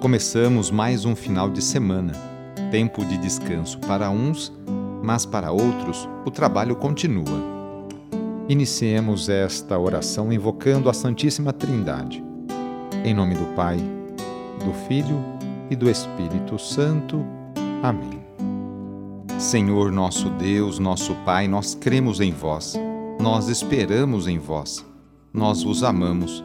Começamos mais um final de semana, tempo de descanso para uns, mas para outros o trabalho continua. Iniciemos esta oração invocando a Santíssima Trindade. Em nome do Pai, do Filho e do Espírito Santo. Amém. Senhor nosso Deus, nosso Pai, nós cremos em vós, nós esperamos em vós, nós vos amamos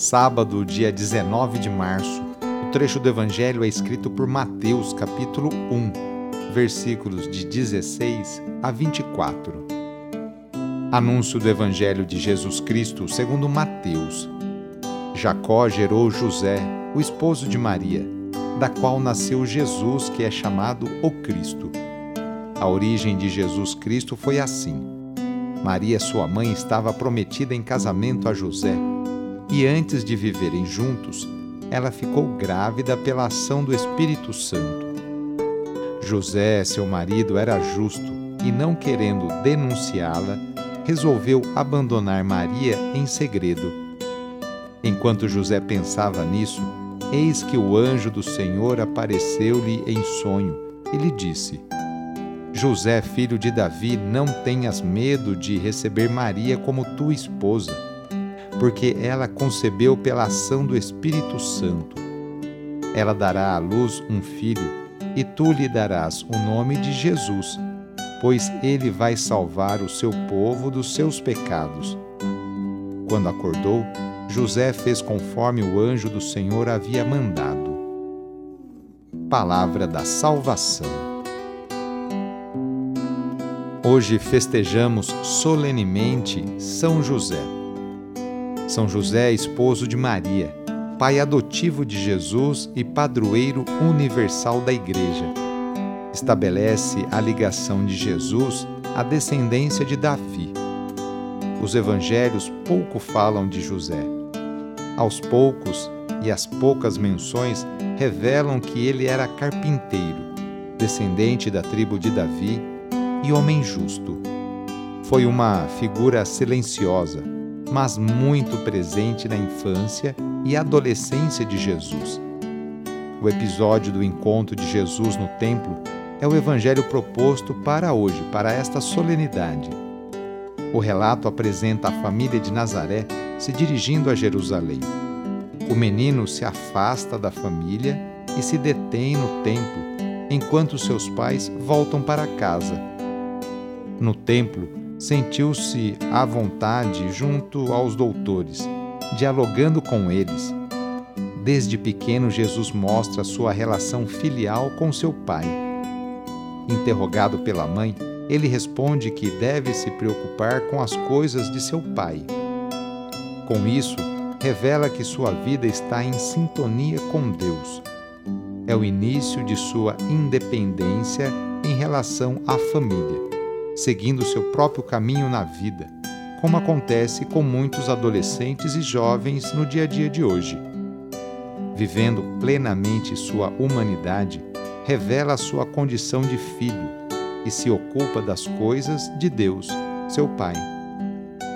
Sábado, dia 19 de março. O trecho do Evangelho é escrito por Mateus, capítulo 1, versículos de 16 a 24. Anúncio do Evangelho de Jesus Cristo segundo Mateus. Jacó gerou José, o esposo de Maria, da qual nasceu Jesus, que é chamado o Cristo. A origem de Jesus Cristo foi assim. Maria, sua mãe, estava prometida em casamento a José e antes de viverem juntos, ela ficou grávida pela ação do Espírito Santo. José, seu marido, era justo e, não querendo denunciá-la, resolveu abandonar Maria em segredo. Enquanto José pensava nisso, eis que o anjo do Senhor apareceu-lhe em sonho e lhe disse: José, filho de Davi, não tenhas medo de receber Maria como tua esposa porque ela concebeu pela ação do Espírito Santo. Ela dará à luz um filho, e tu lhe darás o nome de Jesus, pois ele vai salvar o seu povo dos seus pecados. Quando acordou, José fez conforme o anjo do Senhor havia mandado. Palavra da Salvação. Hoje festejamos solenemente São José. São José, esposo de Maria, pai adotivo de Jesus e padroeiro universal da Igreja. Estabelece a ligação de Jesus à descendência de Davi. Os evangelhos pouco falam de José. Aos poucos e as poucas menções revelam que ele era carpinteiro, descendente da tribo de Davi e homem justo. Foi uma figura silenciosa mas muito presente na infância e adolescência de Jesus. O episódio do encontro de Jesus no templo é o evangelho proposto para hoje, para esta solenidade. O relato apresenta a família de Nazaré se dirigindo a Jerusalém. O menino se afasta da família e se detém no templo, enquanto seus pais voltam para casa. No templo, sentiu-se à vontade junto aos doutores, dialogando com eles. Desde pequeno, Jesus mostra sua relação filial com seu pai. Interrogado pela mãe, ele responde que deve se preocupar com as coisas de seu pai. Com isso, revela que sua vida está em sintonia com Deus. É o início de sua independência em relação à família seguindo seu próprio caminho na vida, como acontece com muitos adolescentes e jovens no dia a dia de hoje. Vivendo plenamente sua humanidade, revela sua condição de filho e se ocupa das coisas de Deus, seu Pai.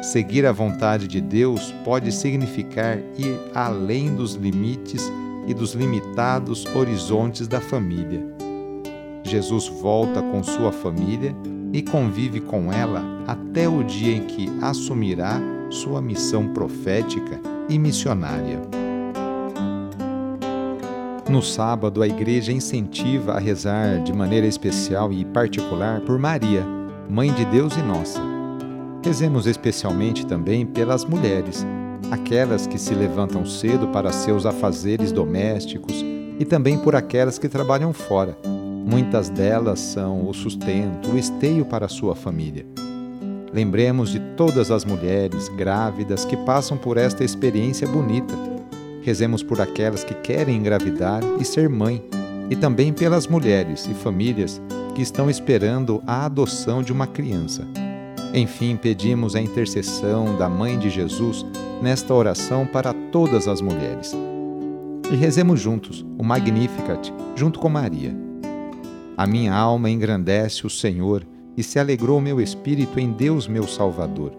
Seguir a vontade de Deus pode significar ir além dos limites e dos limitados horizontes da família. Jesus volta com sua família e convive com ela até o dia em que assumirá sua missão profética e missionária. No sábado, a igreja incentiva a rezar de maneira especial e particular por Maria, Mãe de Deus e nossa. Rezemos especialmente também pelas mulheres, aquelas que se levantam cedo para seus afazeres domésticos e também por aquelas que trabalham fora Muitas delas são o sustento, o esteio para a sua família. Lembremos de todas as mulheres grávidas que passam por esta experiência bonita. Rezemos por aquelas que querem engravidar e ser mãe, e também pelas mulheres e famílias que estão esperando a adoção de uma criança. Enfim, pedimos a intercessão da Mãe de Jesus nesta oração para todas as mulheres. E rezemos juntos o Magnificat, junto com Maria. A minha alma engrandece o Senhor e se alegrou meu espírito em Deus meu Salvador,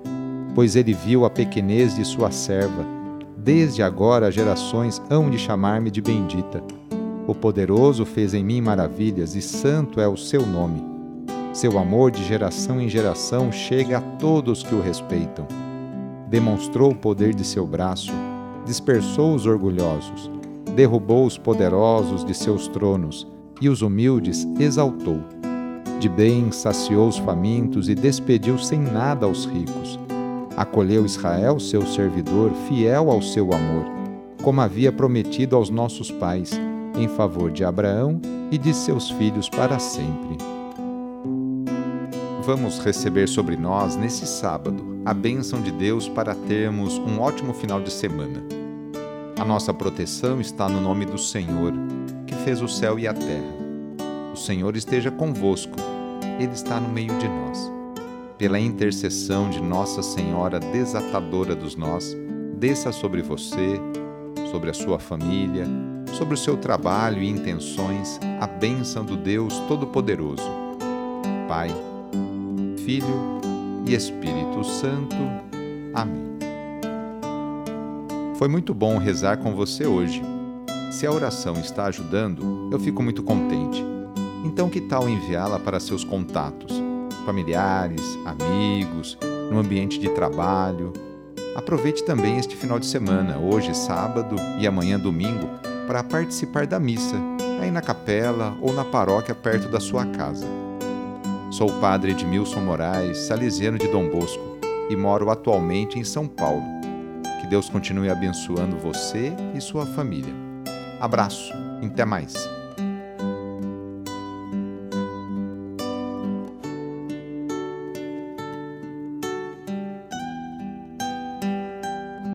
pois ele viu a pequenez de sua serva. Desde agora gerações hão de chamar-me de bendita. O poderoso fez em mim maravilhas e santo é o seu nome. Seu amor de geração em geração chega a todos que o respeitam. Demonstrou o poder de seu braço, dispersou os orgulhosos, derrubou os poderosos de seus tronos e os humildes exaltou. De bem saciou os famintos e despediu sem nada aos ricos. Acolheu Israel, seu servidor, fiel ao seu amor, como havia prometido aos nossos pais, em favor de Abraão e de seus filhos para sempre. Vamos receber sobre nós, nesse sábado, a bênção de Deus para termos um ótimo final de semana. A nossa proteção está no nome do Senhor, fez o céu e a terra. O Senhor esteja convosco, Ele está no meio de nós. Pela intercessão de Nossa Senhora Desatadora dos Nós, desça sobre você, sobre a sua família, sobre o seu trabalho e intenções a bênção do Deus Todo-Poderoso. Pai, Filho e Espírito Santo. Amém. Foi muito bom rezar com você hoje. Se a oração está ajudando, eu fico muito contente então, que tal enviá-la para seus contatos, familiares, amigos, no ambiente de trabalho? Aproveite também este final de semana, hoje sábado e amanhã domingo, para participar da missa, aí na capela ou na paróquia perto da sua casa. Sou o padre Edmilson Moraes, salesiano de Dom Bosco, e moro atualmente em São Paulo. Que Deus continue abençoando você e sua família. Abraço, até mais.